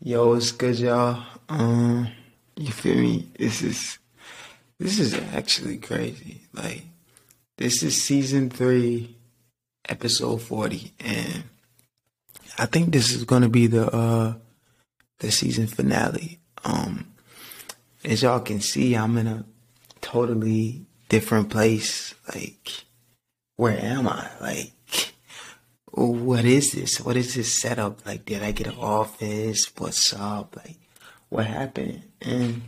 Yo, it's good, y'all. Um, you feel me? This is this is actually crazy. Like, this is season three, episode forty, and I think this is gonna be the uh the season finale. Um, as y'all can see, I'm in a totally different place. Like, where am I? Like, what is this? What is this setup? Like, did I get an office? What's up? Like, what happened? And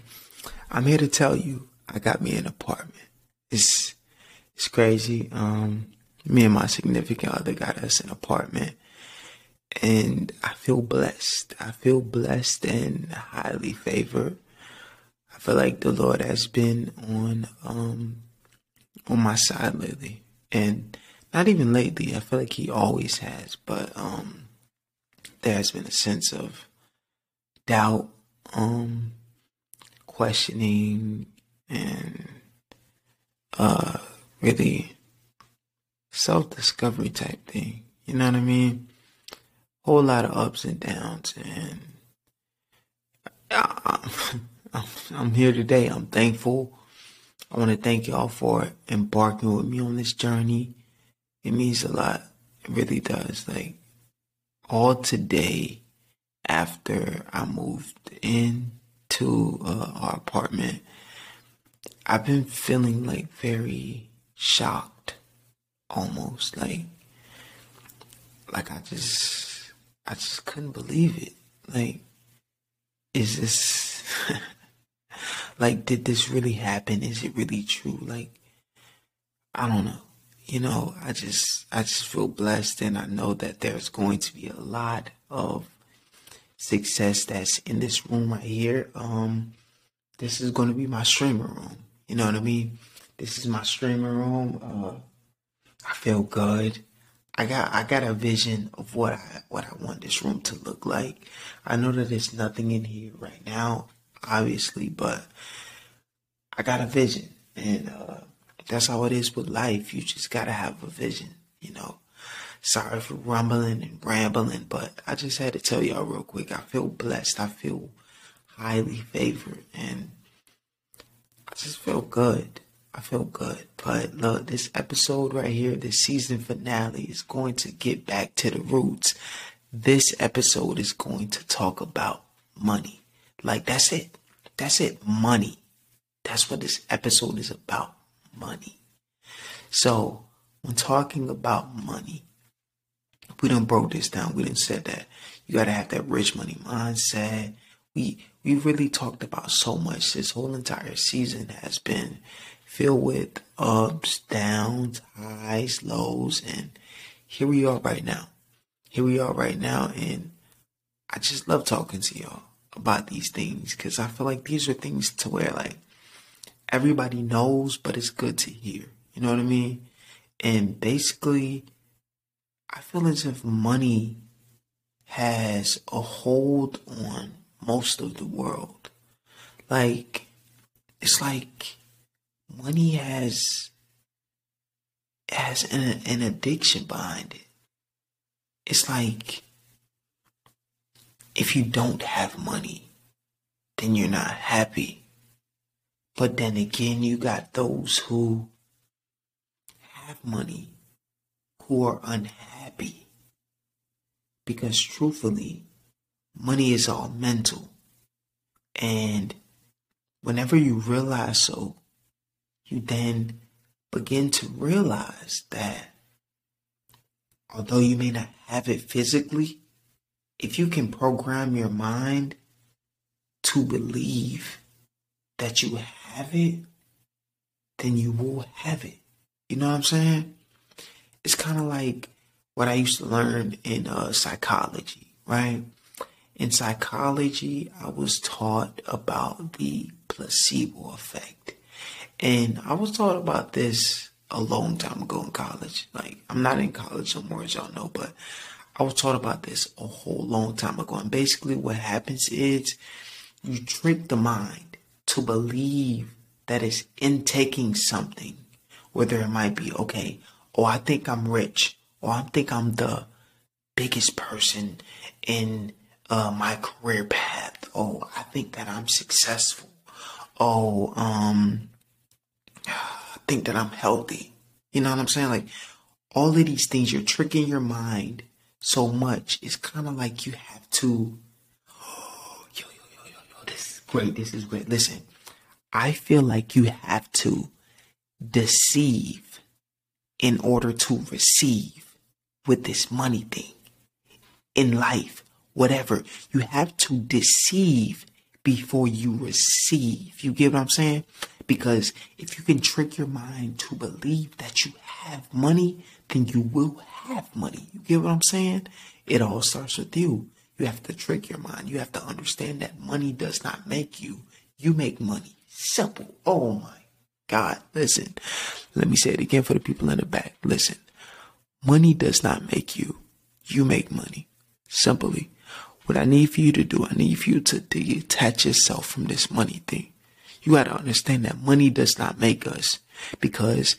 I'm here to tell you, I got me an apartment. It's it's crazy. Um, me and my significant other got us an apartment, and I feel blessed. I feel blessed and highly favored. I feel like the Lord has been on um on my side lately, and not even lately. I feel like he always has, but um, there has been a sense of doubt, um, questioning, and uh, really self discovery type thing. You know what I mean? Whole lot of ups and downs, and I'm, I'm here today. I'm thankful. I want to thank y'all for embarking with me on this journey it means a lot. It really does. Like all today after I moved into uh, our apartment, I've been feeling like very shocked almost like like I just I just couldn't believe it. Like is this like did this really happen? Is it really true? Like I don't know you know, I just I just feel blessed and I know that there's going to be a lot of success that's in this room right here. Um this is going to be my streamer room. You know what I mean? This is my streamer room. Uh I feel good. I got I got a vision of what I what I want this room to look like. I know that there's nothing in here right now, obviously, but I got a vision and uh that's how it is with life. You just gotta have a vision, you know. Sorry for rumbling and rambling, but I just had to tell y'all real quick. I feel blessed. I feel highly favored and I just feel good. I feel good. But look, this episode right here, this season finale is going to get back to the roots. This episode is going to talk about money. Like that's it. That's it. Money. That's what this episode is about money. So when talking about money, we done broke this down. We didn't said that you gotta have that rich money mindset. We we really talked about so much. This whole entire season has been filled with ups, downs, highs, lows, and here we are right now. Here we are right now, and I just love talking to y'all about these things because I feel like these are things to where like everybody knows, but it's good to hear. You know what I mean? And basically, I feel as if money has a hold on most of the world. Like, it's like money has has an, an addiction behind it. It's like if you don't have money, then you're not happy. But then again, you got those who have money who are unhappy. Because truthfully, money is all mental. And whenever you realize so, you then begin to realize that although you may not have it physically, if you can program your mind to believe that you have it, then you will have it. You know what I'm saying? It's kind of like what I used to learn in uh, psychology, right? In psychology, I was taught about the placebo effect. And I was taught about this a long time ago in college. Like, I'm not in college no more, as y'all know, but I was taught about this a whole long time ago. And basically, what happens is you trick the mind to believe that it's intaking something, whether it might be, okay, oh, I think I'm rich, or I think I'm the biggest person in uh, my career path. Oh, I think that I'm successful. Oh, um, I think that I'm healthy. You know what I'm saying? Like all of these things, you're tricking your mind so much. It's kind of like you have to. Oh, yo, yo, yo, yo, yo, this is great. This is great. Listen, I feel like you have to deceive in order to receive with this money thing in life, whatever. You have to deceive before you receive. You get what I'm saying? Because if you can trick your mind to believe that you have money, then you will have money. You get what I'm saying? It all starts with you. You have to trick your mind. You have to understand that money does not make you. You make money. Simple. Oh my God. Listen, let me say it again for the people in the back. Listen, money does not make you. You make money. Simply. What I need for you to do, I need for you to detach yourself from this money thing. You got to understand that money does not make us because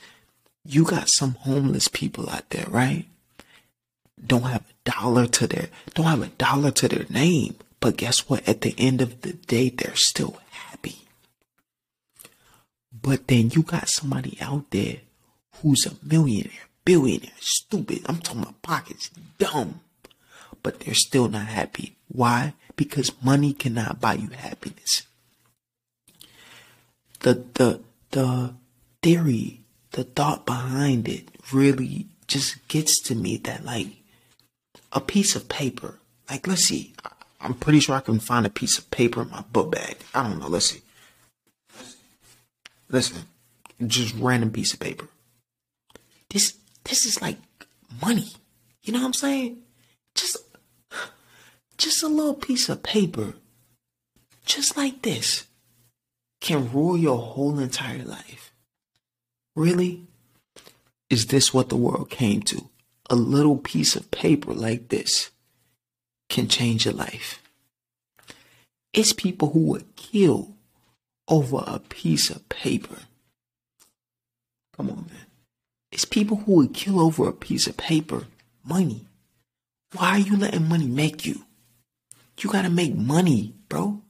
you got some homeless people out there, right? Don't have a dollar to their, don't have a dollar to their name. But guess what? At the end of the day, they're still happy. But then you got somebody out there who's a millionaire, billionaire, stupid. I'm talking about pockets, dumb but they're still not happy. Why? Because money cannot buy you happiness. The the the theory, the thought behind it really just gets to me that like a piece of paper. Like let's see. I'm pretty sure I can find a piece of paper in my book bag. I don't know. Let's see. Listen, just random piece of paper. This this is like money. You know what I'm saying? Just just a little piece of paper, just like this, can rule your whole entire life. Really? Is this what the world came to? A little piece of paper like this can change your life. It's people who would kill over a piece of paper. Come on, man. It's people who would kill over a piece of paper, money. Why are you letting money make you? You gotta make money, bro.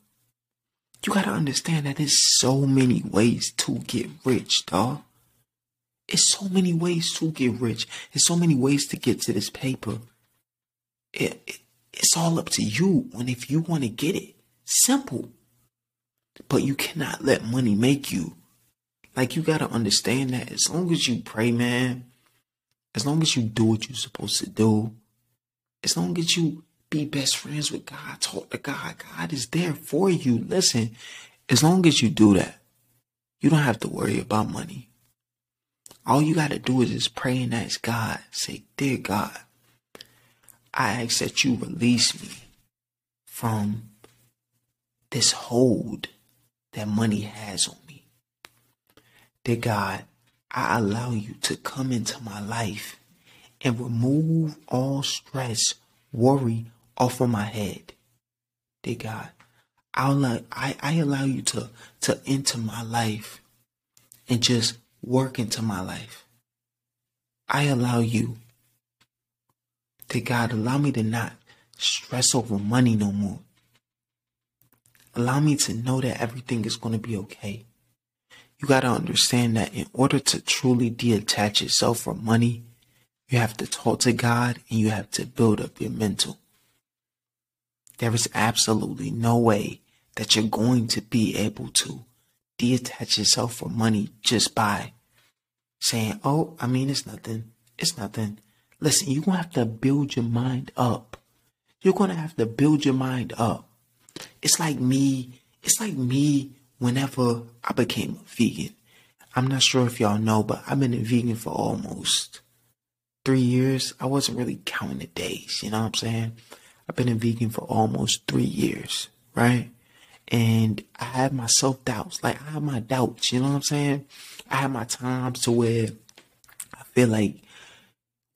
You gotta understand that there's so many ways to get rich, dog. It's so many ways to get rich. There's so many ways to get to this paper. It, it, it's all up to you and if you want to get it. Simple. But you cannot let money make you. Like you gotta understand that as long as you pray, man, as long as you do what you're supposed to do, as long as you be best friends with God. Talk to God. God is there for you. Listen, as long as you do that, you don't have to worry about money. All you got to do is just pray and ask God. Say, Dear God, I ask that you release me from this hold that money has on me. Dear God, I allow you to come into my life and remove all stress, worry, off of my head. Dear God, I allow, I, I allow you to, to enter my life and just work into my life. I allow you, dear God, allow me to not stress over money no more. Allow me to know that everything is going to be okay. You got to understand that in order to truly detach yourself from money, you have to talk to God and you have to build up your mental. There is absolutely no way that you're going to be able to detach yourself from money just by saying, Oh, I mean, it's nothing. It's nothing. Listen, you're going to have to build your mind up. You're going to have to build your mind up. It's like me. It's like me whenever I became a vegan. I'm not sure if y'all know, but I've been a vegan for almost three years. I wasn't really counting the days, you know what I'm saying? I've been a vegan for almost three years, right? And I have my self doubts. Like I have my doubts, you know what I'm saying? I have my times to where I feel like,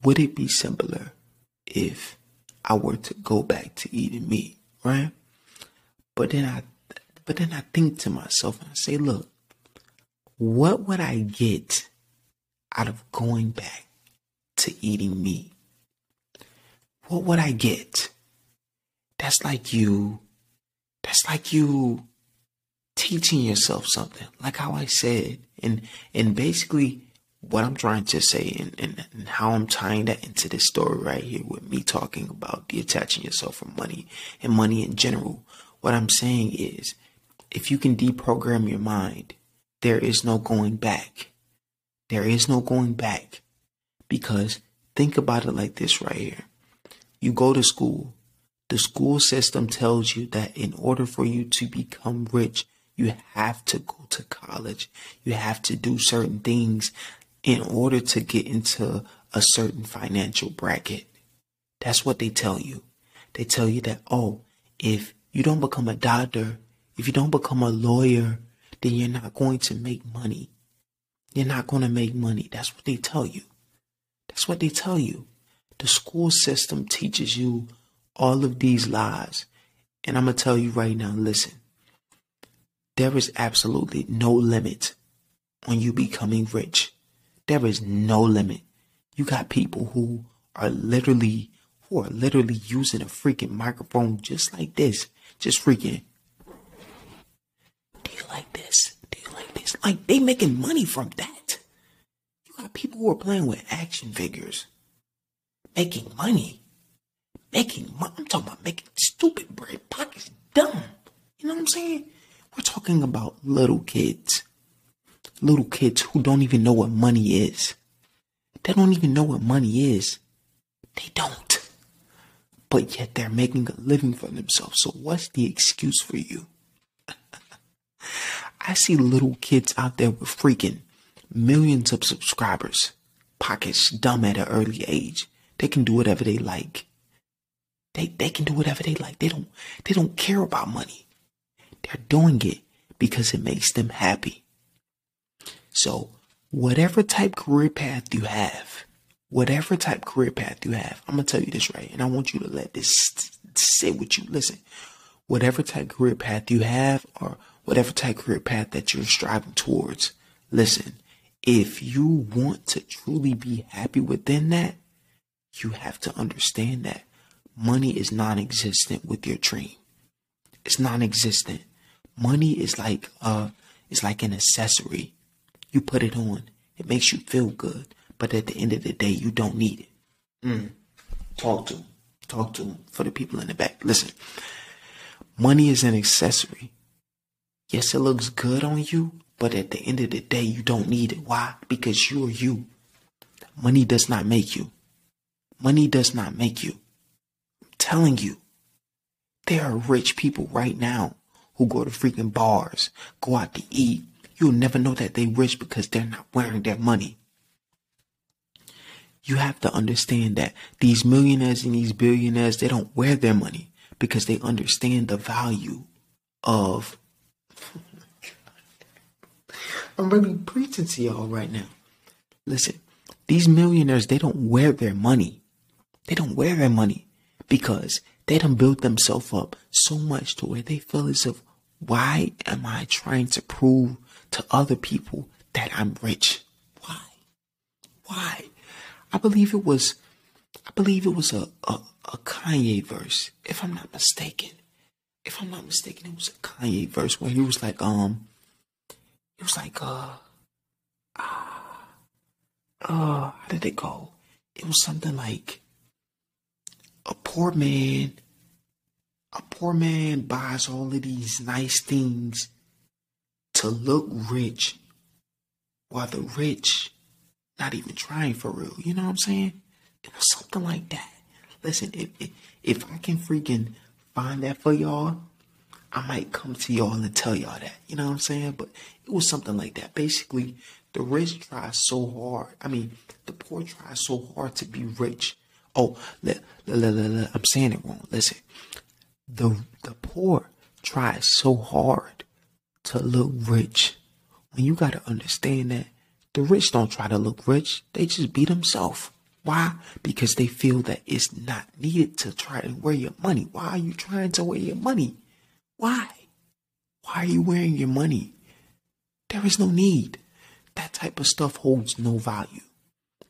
would it be simpler if I were to go back to eating meat, right? But then I, but then I think to myself and I say, look, what would I get out of going back to eating meat? What would I get? That's like you, that's like you teaching yourself something. Like how I said, and, and basically what I'm trying to say and, and, and, how I'm tying that into this story right here with me talking about detaching yourself from money and money in general. What I'm saying is if you can deprogram your mind, there is no going back. There is no going back because think about it like this right here. You go to school. The school system tells you that in order for you to become rich, you have to go to college. You have to do certain things in order to get into a certain financial bracket. That's what they tell you. They tell you that, oh, if you don't become a doctor, if you don't become a lawyer, then you're not going to make money. You're not going to make money. That's what they tell you. That's what they tell you. The school system teaches you all of these lies. And I'm going to tell you right now listen, there is absolutely no limit on you becoming rich. There is no limit. You got people who are literally who are literally using a freaking microphone just like this. Just freaking. Do you like this? Do you like this? Like they making money from that. You got people who are playing with action figures. Making money. Making money. I'm talking about making stupid bread pockets dumb. You know what I'm saying? We're talking about little kids little kids who don't even know what money is. They don't even know what money is. They don't. But yet they're making a living for themselves. So what's the excuse for you? I see little kids out there with freaking millions of subscribers, pockets dumb at an early age. They can do whatever they like. They they can do whatever they like. They don't they don't care about money. They're doing it because it makes them happy. So, whatever type career path you have, whatever type career path you have, I'm gonna tell you this right, and I want you to let this sit with you. Listen, whatever type career path you have, or whatever type career path that you're striving towards, listen, if you want to truly be happy within that, you have to understand that money is non-existent with your dream. It's non-existent. Money is like uh, it's like an accessory you put it on. It makes you feel good. But at the end of the day, you don't need it. Mm. Talk to them. Talk to them for the people in the back. Listen, money is an accessory. Yes, it looks good on you, but at the end of the day, you don't need it. Why? Because you are you. Money does not make you. Money does not make you. Telling you, there are rich people right now who go to freaking bars, go out to eat, You'll never know that they're rich because they're not wearing their money. You have to understand that these millionaires and these billionaires, they don't wear their money because they understand the value of. I'm really preaching to y'all right now. Listen, these millionaires, they don't wear their money. They don't wear their money because they don't build themselves up so much to where they feel as if, why am I trying to prove to other people that I'm rich. Why? Why? I believe it was, I believe it was a, a, a Kanye verse, if I'm not mistaken. If I'm not mistaken, it was a Kanye verse where he was like, um, it was like, uh, uh, uh, how did it go? It was something like, a poor man, a poor man buys all of these nice things to look rich while the rich not even trying for real. You know what I'm saying? It was something like that. Listen, if, if, if I can freaking find that for y'all, I might come to y'all and tell y'all that. You know what I'm saying? But it was something like that. Basically, the rich try so hard. I mean, the poor try so hard to be rich. Oh, let, let, let, I'm saying it wrong. Listen, the the poor try so hard to look rich. When you got to understand that the rich don't try to look rich, they just be themselves. Why? Because they feel that it's not needed to try to wear your money. Why are you trying to wear your money? Why? Why are you wearing your money? There is no need. That type of stuff holds no value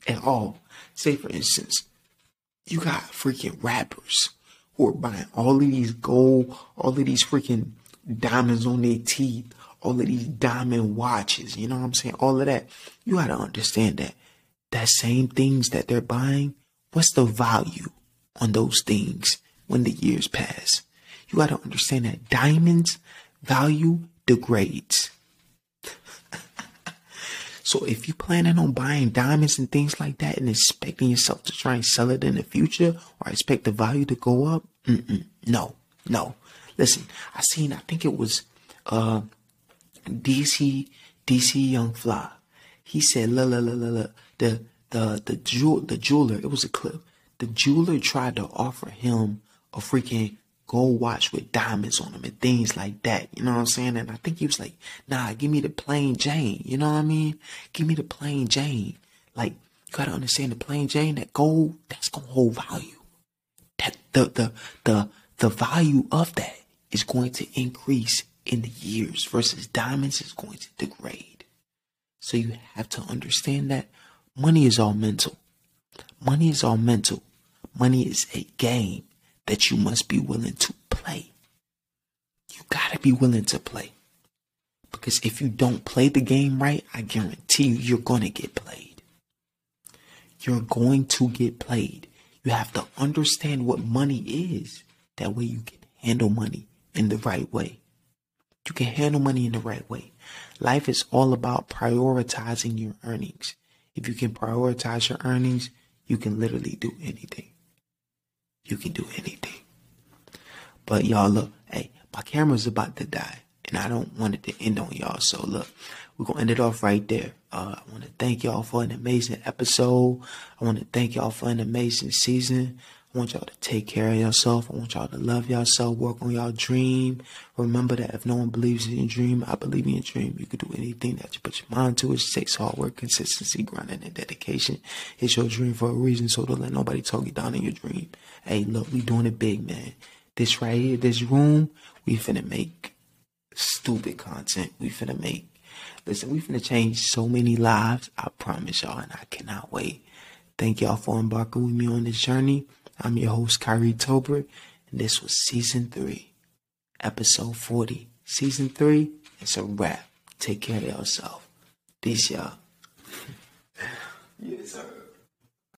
at all. Say, for instance, you got freaking rappers who are buying all of these gold, all of these freaking diamonds on their teeth, all of these diamond watches, you know what I'm saying? All of that. You gotta understand that. That same things that they're buying, what's the value on those things when the years pass? You gotta understand that diamonds value degrades. So if you're planning on buying diamonds and things like that and expecting yourself to try and sell it in the future or expect the value to go up, no, no. Listen, I seen, I think it was, uh, DC, DC Young Fly. He said, la la la la la, the, the, the jewel, the jeweler, it was a clip. The jeweler tried to offer him a freaking gold watch with diamonds on them and things like that. You know what I'm saying? And I think he was like, nah, give me the plain Jane. You know what I mean? Give me the plain Jane. Like, you gotta understand the plain Jane, that gold, that's gonna hold value. That, the, the, the, the value of that is going to increase in the years versus diamonds is going to degrade. So you have to understand that money is all mental. Money is all mental. Money is a game that you must be willing to play. You gotta be willing to play. Because if you don't play the game right, I guarantee you, you're gonna get played. You're going to get played. You have to understand what money is. That way you can handle money in the right way. You can handle money in the right way. Life is all about prioritizing your earnings. If you can prioritize your earnings, you can literally do anything. You can do anything. But y'all look, hey, my camera's about to die and I don't want it to end on y'all. So look, we're gonna end it off right there. Uh, I want to thank y'all for an amazing episode. I want to thank y'all for an amazing season. I want y'all to take care of yourself. I want y'all to love yourself, work on y'all dream. Remember that if no one believes in your dream, I believe in your dream. You can do anything that you put your mind to. It takes hard work, consistency, grinding, and dedication. It's your dream for a reason, so don't let nobody talk you down in your dream. Hey, look, we doing it big, man. This right here, this room, we finna make stupid content. We finna make, listen, we finna change so many lives. I promise y'all, and I cannot wait. Thank y'all for embarking with me on this journey. I'm your host, Kyrie Tolbert, and this was season three, episode 40. Season three, it's a wrap. Take care of yourself. Peace, y'all. yes, sir.